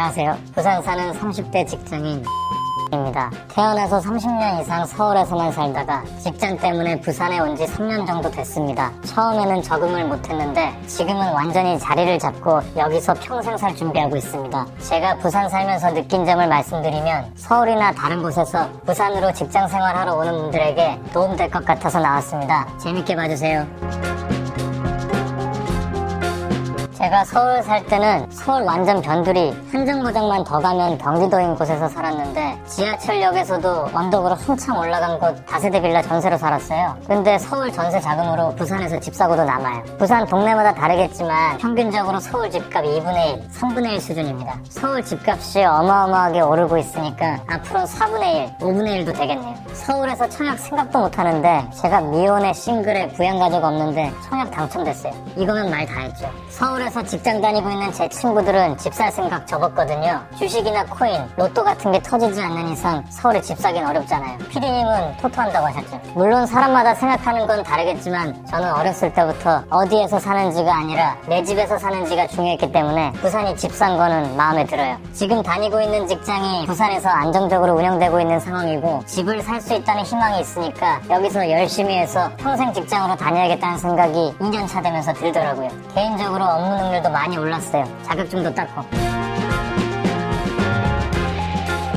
안녕하세요. 부산 사는 30대 직장인 입니다. 태어나서 30년 이상 서울에서만 살다가 직장 때문에 부산에 온 지 3년 정도 됐습니다. 처음에는 적응을 못했는데 지금은 완전히 자리를 잡고 여기서 평생 살 준비하고 있습니다. 제가 부산 살면서 느낀 점을 말씀드리면 서울이나 다른 곳에서 부산으로 직장 생활하러 오는 분들에게 도움될 것 같아서 나왔습니다. 재밌게 봐주세요. 제가 서울 살 때는 서울 완전 변두리 한정거장만 더 가면 경기도인 곳에서 살았는데 지하철역에서도 언덕으로 한참 올라간 곳 다세대 빌라 전세로 살았어요. 근데 서울 전세 자금으로 부산에서 집 사고도 남아요. 부산 동네마다 다르겠지만 평균적으로 서울 집값 2분의 1, 3분의 1 수준입니다. 서울 집값이 어마어마하게 오르고 있으니까 앞으로 4분의 1, 5분의 1도 되겠네요. 서울에서 청약 생각도 못하는데 제가 미혼의 싱글에 부양가족 없는데 청약 당첨됐어요. 이거면 말 다 했죠. 서울에 서 직장 다니고 있는 제 친구들은 집 살 생각 접었거든요. 주식이나 코인, 로또 같은 게 터지지 않는 이상 서울에 집 사긴 어렵잖아요. 피디님은 토토한다고 하셨죠. 물론 사람마다 생각하는 건 다르겠지만 저는 어렸을 때부터 어디에서 사는지가 아니라 내 집에서 사는지가 중요했기 때문에 부산이 집 산 거는 마음에 들어요. 지금 다니고 있는 직장이 부산에서 안정적으로 운영되고 있는 상황이고 집을 살 수 있다는 희망이 있으니까 여기서 열심히 해서 평생 직장으로 다녀야겠다는 생각이 2년 차 되면서 들더라고요. 개인적으로 업무 능률도 많이 올랐어요. 자격증도 땄고.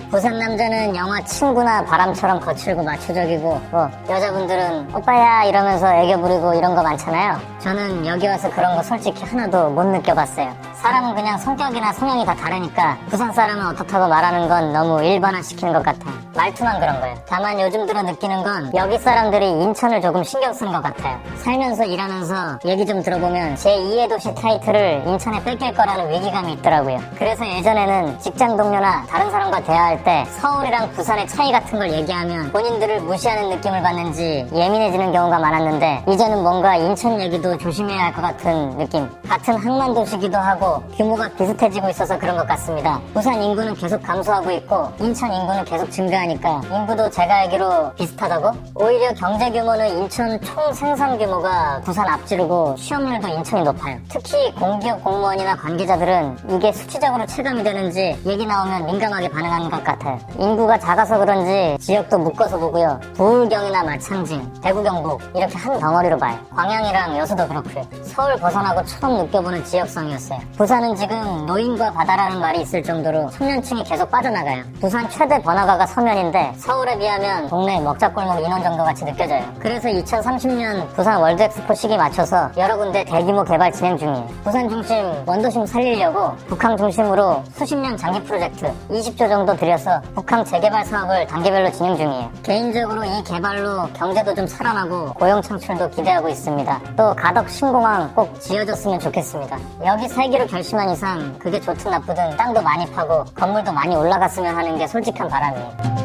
부산 남자는 영화 친구나 바람처럼 거칠고 마초적이고 뭐 여자분들은 오빠야 이러면서 애교 부리고 이런 거 많잖아요. 저는 여기 와서 그런 거 솔직히 하나도 못 느껴봤어요. 사람은 그냥 성격이나 성향이 다 다르니까 부산 사람은 어떻다고 말하는 건 너무 일반화시키는 것 같아요. 말투만 그런 거예요. 다만 요즘 들어 느끼는 건 여기 사람들이 인천을 조금 신경 쓰는 것 같아요. 살면서 일하면서 얘기 좀 들어보면 제2의 도시 타이틀을 인천에 뺏길 거라는 위기감이 있더라고요. 그래서 예전에는 직장 동료나 다른 사람과 대화할 때 서울이랑 부산의 차이 같은 걸 얘기하면 본인들을 무시하는 느낌을 받는지 예민해지는 경우가 많았는데 이제는 뭔가 인천 얘기도 조심해야 할 것 같은 느낌. 같은 항만 도시기도 하고 규모가 비슷해지고 있어서 그런 것 같습니다. 부산 인구는 계속 감소하고 있고 인천 인구는 계속 증가하니까 인구도 제가 알기로 비슷하다고? 오히려 경제 규모는 인천 총 생산 규모가 부산 앞지르고 취업률도 인천이 높아요. 특히 공기업 공무원이나 관계자들은 이게 수치적으로 체감이 되는지 얘기 나오면 민감하게 반응하는 것 같아요. 인구가 작아서 그런지 지역도 묶어서 보고요. 부울경이나 마창진, 대구 경북 이렇게 한 덩어리로 봐요. 광양이랑 여수도 그렇고요. 서울 벗어나고 처음 느껴보는 지역성이었어요. 부산은 지금 노인과 바다라는 말이 있을 정도로 청년층이 계속 빠져나가요. 부산 최대 번화가가 서면인데 서울에 비하면 동네 먹자골목 인원 정도 같이 느껴져요. 그래서 2030년 부산 월드엑스포 시기 맞춰서 여러 군데 대규모 개발 진행 중이에요. 부산 중심 원도심 살리려고 북항 중심으로 수십 년 장기 프로젝트 20조 정도 들여서 북항 재개발 사업을 단계별로 진행 중이에요. 개인적으로 이 개발로 경제도 좀 살아나고 고용 창출도 기대하고 있습니다. 또 가덕 신공항 꼭 지어졌으면 좋겠습니다. 여기 살기로 결심한 이상 그게 좋든 나쁘든 땅도 많이 파고 건물도 많이 올라갔으면 하는 게 솔직한 바람이에요.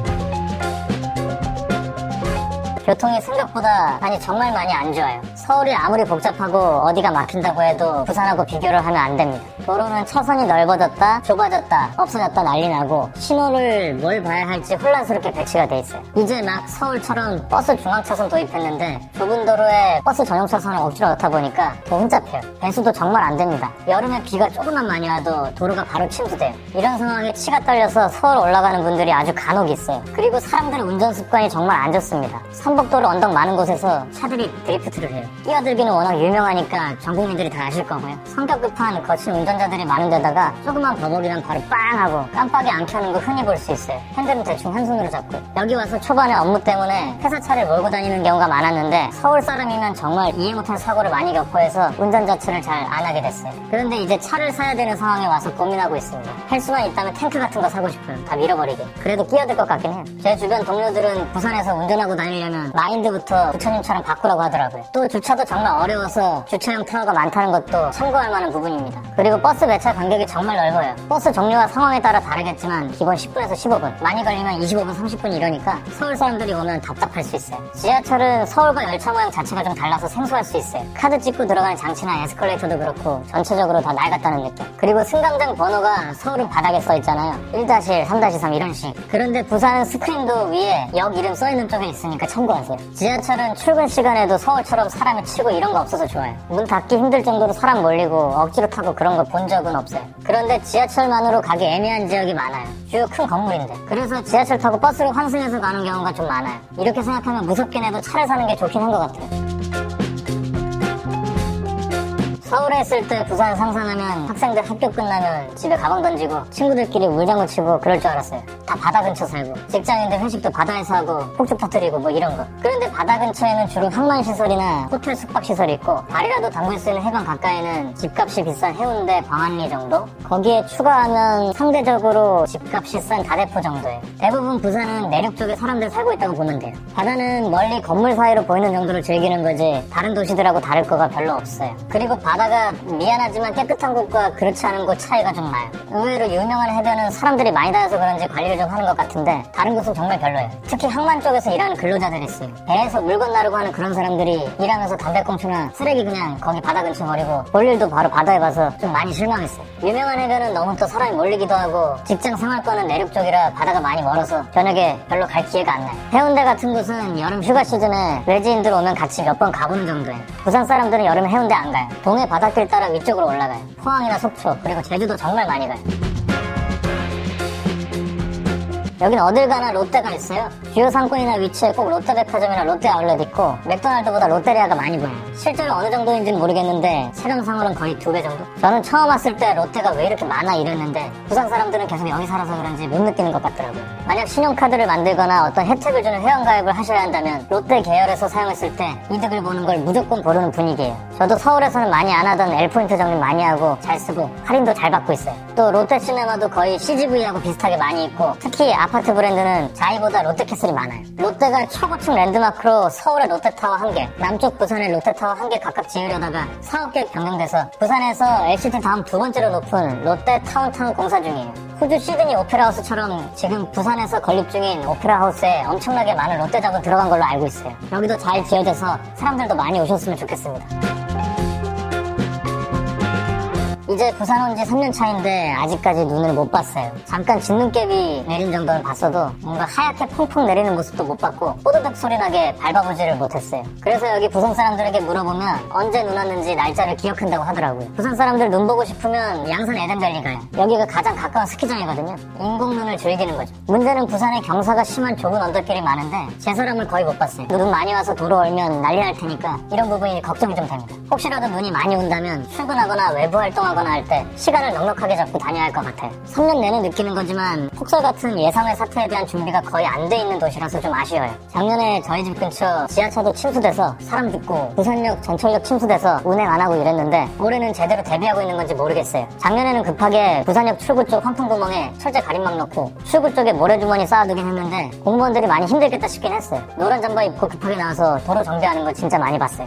교통이 생각보다 아니 정말 많이 안 좋아요. 서울이 아무리 복잡하고 어디가 막힌다고 해도 부산하고 비교를 하면 안 됩니다. 도로는 차선이 넓어졌다, 좁아졌다, 없어졌다 난리 나고 신호를 뭘 봐야 할지 혼란스럽게 배치가 돼 있어요. 이제 막 서울처럼 버스 중앙차선 도입했는데 좁은 도로에 버스 전용 차선을 억지로 넣다 보니까 더 혼잡해요. 배수도 정말 안 됩니다. 여름에 비가 조금만 많이 와도 도로가 바로 침수돼요. 이런 상황에 치가 떨려서 서울 올라가는 분들이 아주 간혹 있어요. 그리고 사람들의 운전 습관이 정말 안 좋습니다. 산복도로 언덕 많은 곳에서 차들이 드리프트를 해요. 끼어들기는 워낙 유명하니까 전 국민들이 다 아실 거고요. 성격 급한 거친 운전자들이 많은 데다가 조금만 버벅이면 바로 빵 하고 깜빡이 안 켜는 거 흔히 볼 수 있어요. 핸들은 대충 한 손으로 잡고. 여기 와서 초반에 업무 때문에 회사 차를 몰고 다니는 경우가 많았는데 서울 사람이면 정말 이해 못할 사고를 많이 겪고 해서 운전 자체를 잘 안 하게 됐어요. 그런데 이제 차를 사야 되는 상황에 와서 고민하고 있습니다. 할 수만 있다면 탱크 같은 거 사고 싶어요. 다 밀어버리게. 그래도 끼어들 것 같긴 해요. 제 주변 동료들은 부산에서 운전하고 다니려면 마인드부터 부처님처럼 바꾸라고 하더라고요. 또 주차도 정말 어려워서 주차용 타워가 많다는 것도 참고할 만한 부분입니다. 그리고 버스 배차 간격이 정말 넓어요. 버스 종류와 상황에 따라 다르겠지만 기본 10분에서 15분, 많이 걸리면 25분, 30분 이러니까 서울 사람들이 오면 답답할 수 있어요. 지하철은 서울과 열차 모양 자체가 좀 달라서 생소할 수 있어요. 카드 찍고 들어가는 장치나 에스컬레이터도 그렇고 전체적으로 다 낡았다는 느낌. 그리고 승강장 번호가 서울은 바닥에 써 있잖아요. 1-1, 3-3 이런 식. 그런데 부산은 스크린도어 위에 역 이름 써 있는 쪽에 있으니까 참고하세요. 지하철은 출근 시간에도 서울처럼 사람에 치이고 이런 거 없어서 좋아요. 문 닫기 힘들 정도로 사람 몰리고 억지로 타고 그런 거본 적은 없어요. 그런데 지하철만으로 가기 애매한 지역이 많아요. 주요 큰 건물인데. 그래서 지하철 타고 버스로 환승해서 가는 경우가 좀 많아요. 이렇게 생각하면 무섭긴 해도 차를 사는 게 좋긴 한 것 같아요. 서울에 있을 때 부산 상상하면 학생들 학교 끝나면 집에 가방 던지고 친구들끼리 물장구 치고 그럴 줄 알았어요. 다 바다 근처 살고 직장인들 회식도 바다에서 하고 폭죽 터뜨리고 뭐 이런 거. 그런데 바다 근처에는 주로 항만 시설이나 호텔 숙박 시설이 있고 발이라도 담글 수 있는 해변 가까이는 집값이 비싼 해운대, 광안리 정도. 거기에 추가하면 상대적으로 집값이 싼 다대포 정도예요. 대부분 부산은 내륙 쪽에 사람들 살고 있다고 보면 돼요. 바다는 멀리 건물 사이로 보이는 정도를 즐기는 거지 다른 도시들하고 다를 거가 별로 없어요. 그리고 바다 바다가 미안하지만 깨끗한 곳과 그렇지 않은 곳 차이가 좀 나요. 의외로 유명한 해변은 사람들이 많이 다녀서 그런지 관리를 좀 하는 것 같은데 다른 곳은 정말 별로예요. 특히 항만 쪽에서 일하는 근로자들이 있어요. 배에서 물 건 나르고 하는 그런 사람들이 일하면서 담배꽁초나 쓰레기 그냥 거기 바다 근처 버리고 볼 일도 바로 바다에 가서 좀 많이 실망했어요. 유명한 해변은 너무 또 사람이 몰리기도 하고 직장 생활권은 내륙 쪽이라 바다가 많이 멀어서 저녁에 별로 갈 기회가 안 나요. 해운대 같은 곳은 여름 휴가 시즌에 외지인들 오면 같이 몇 번 가보는 정도예요. 부산 사람들은 여름에 해운대 안 가요. 동해 바닷길 따라 위쪽으로 올라가요. 포항이나 속초 그리고 제주도 정말 많이 가요. 여긴 어딜 가나 롯데가 있어요. 주요 상권이나 위치에 꼭 롯데백화점이나 롯데 아울렛 있고 맥도날드보다 롯데리아가 많이 보여요. 실제로 어느 정도인지는 모르겠는데 체감상으로는 거의 두 배 정도? 저는 처음 왔을 때 롯데가 왜 이렇게 많아 이랬는데 부산 사람들은 계속 여기 살아서 그런지 못 느끼는 것 같더라고요. 만약 신용카드를 만들거나 어떤 혜택을 주는 회원가입을 하셔야 한다면 롯데 계열에서 사용했을 때 이득을 보는 걸 무조건 고르는 분위기예요. 저도 서울에서는 많이 안 하던 L포인트 적립 많이 하고 잘 쓰고 할인도 잘 받고 있어요. 또 롯데 시네마도 거의 CGV하고 비슷하게 많이 있고 특히 아파트 브랜드는 자이보다 롯데캐슬이 많아요. 롯데가 초고층 랜드마크로 서울의 롯데타워 한 개, 남쪽 부산의 롯데타워 한 개 각각 지으려다가 사업계획 변경돼서 부산에서 LCT 다음 두 번째로 높은 롯데 타운타워 공사 중이에요. 호주 시드니 오페라하우스처럼 지금 부산에서 건립 중인 오페라하우스에 엄청나게 많은 롯데 자금은 들어간 걸로 알고 있어요. 여기도 잘 지어져서 사람들도 많이 오셨으면 좋겠습니다. 이제 부산 온 지 3년 차인데 아직까지 눈을 못 봤어요. 잠깐 진눈깨비 내린 정도는 봤어도 뭔가 하얗게 펑펑 내리는 모습도 못 봤고 뽀드득 소리 나게 밟아보지를 못했어요. 그래서 여기 부산 사람들에게 물어보면 언제 눈 왔는지 날짜를 기억한다고 하더라고요. 부산 사람들 눈 보고 싶으면 양산 에덴밸리 가요. 여기가 가장 가까운 스키장이거든요. 인공눈을 즐기는 거죠. 문제는 부산에 경사가 심한 좁은 언덕길이 많은데 제설함을 거의 못 봤어요. 눈 많이 와서 도로 얼면 난리 날 테니까 이런 부분이 걱정이 좀 됩니다. 혹시라도 눈이 많이 온다면 출근하거나 외부 활동하거나 하거나 할 때 시간을 넉넉하게 잡고 다녀야 할 것 같아요. 3년 내내 느끼는 거지만 폭설 같은 예상외 사태에 대한 준비가 거의 안 돼 있는 도시라서 좀 아쉬워요. 작년에 저희 집 근처 지하철도 침수돼서 사람 죽고 부산역 전철역 침수돼서 운행 안 하고 이랬는데 올해는 제대로 대비하고 있는 건지 모르겠어요. 작년에는 급하게 부산역 출구 쪽 환풍구멍에 철제 가림막 넣고 출구 쪽에 모래주머니 쌓아두긴 했는데 공무원들이 많이 힘들겠다 싶긴 했어요. 노란 잠바 입고 급하게 나와서 도로 정비하는 거 진짜 많이 봤어요.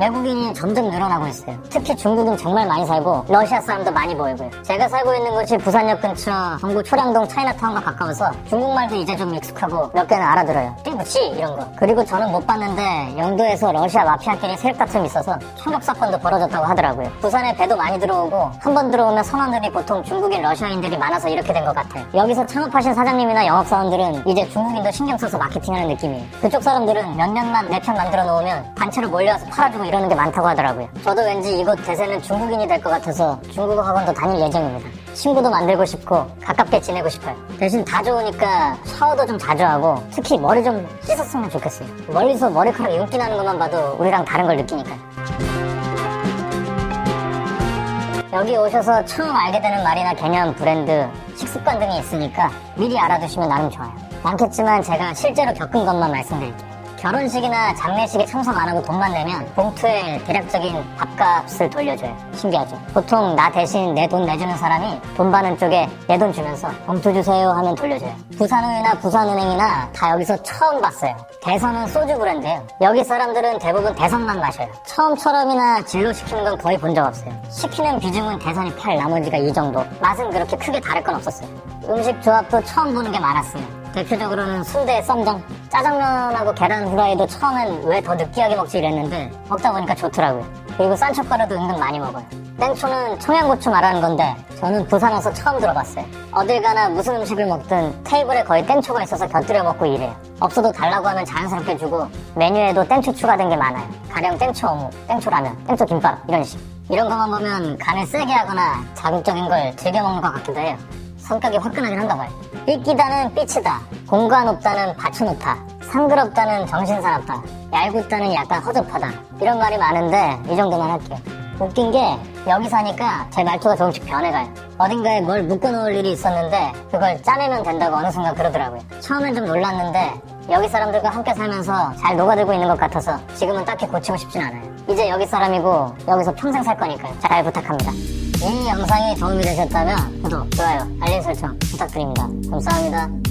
외국인이 점점 늘어나고 있어요. 특히 중국은 정말 많이 살고 러시아 사람도 많이 보이고요. 제가 살고 있는 곳이 부산역 근처 동구 초량동 차이나타운과 가까워서 중국말도 이제 좀 익숙하고 몇 개는 알아들어요. 띠부치 이런 거. 그리고 저는 못 봤는데 영도에서 러시아 마피아끼리 세력 다툼이 있어서 총격 사건도 벌어졌다고 하더라고요. 부산에 배도 많이 들어오고 한 번 들어오면 선원들이 보통 중국인 러시아인들이 많아서 이렇게 된 것 같아요. 여기서 창업하신 사장님이나 영업사원들은 이제 중국인도 신경 써서 마케팅하는 느낌이에요. 그쪽 사람들은 몇 년만 내 편 만들어 놓으면 단체로 몰려와서 팔아주고 이러는 게 많다고 하더라고요. 저도 왠지 이곳 대세는 중국인이 될 것 같아서 중국어 학원도 다닐 예정입니다. 친구도 만들고 싶고 가깝게 지내고 싶어요. 대신 다 좋으니까 샤워도 좀 자주 하고 특히 머리 좀 씻었으면 좋겠어요. 멀리서 머리카락 윤기 나는 것만 봐도 우리랑 다른 걸 느끼니까요. 여기 오셔서 처음 알게 되는 말이나 개념, 브랜드, 식습관 등이 있으니까 미리 알아두시면 나름 좋아요. 많겠지만 제가 실제로 겪은 것만 말씀드릴게요. 결혼식이나 장례식에 참석 안 하고 돈만 내면 봉투에 대략적인 밥값을 돌려줘요. 신기하죠? 보통 나 대신 내 돈 내주는 사람이 돈 받는 쪽에 내 돈 주면서 봉투 주세요 하면 돌려줘요. 부산은행이나 부산은행이나 다 여기서 처음 봤어요. 대선은 소주 브랜드예요. 여기 사람들은 대부분 대선만 마셔요. 처음처럼이나 진로 시키는 건 거의 본 적 없어요. 시키는 비중은 대선이 8, 나머지가 이 정도. 맛은 그렇게 크게 다를 건 없었어요. 음식 조합도 처음 보는 게 많았어요. 대표적으로는 순대 썸장 짜장면하고 계란 후라이도 처음엔 왜 더 느끼하게 먹지 이랬는데 먹다 보니까 좋더라고요. 그리고 싼초가루도 은근 많이 먹어요. 땡초는 청양고추 말하는 건데 저는 부산 와서 처음 들어봤어요. 어딜 가나 무슨 음식을 먹든 테이블에 거의 땡초가 있어서 곁들여 먹고 이래요. 없어도 달라고 하면 자연스럽게 주고 메뉴에도 땡초 추가된 게 많아요. 가령 땡초 어묵, 땡초 라면, 땡초 김밥 이런 식. 이런 것만 보면 간을 세게 하거나 자극적인 걸 즐겨 먹는 것 같기도 해요. 성격이 화끈하긴 한가 봐요. 삐끼다는 삐치다, 공간 없다는 받쳐 놓다, 상그럽다는 정신 사납다, 얄궂다는 약간 허접하다 이런 말이 많은데 이 정도만 할게요. 웃긴 게 여기 사니까 제 말투가 조금씩 변해가요. 어딘가에 뭘 묶어놓을 일이 있었는데 그걸 짜내면 된다고 어느 순간 그러더라고요. 처음엔 좀 놀랐는데 여기 사람들과 함께 살면서 잘 녹아들고 있는 것 같아서 지금은 딱히 고치고 싶진 않아요. 이제 여기 사람이고 여기서 평생 살 거니까요. 잘 부탁합니다. 이 영상이 도움이 되셨다면 구독, 좋아요, 알림 설정 부탁드립니다. 감사합니다.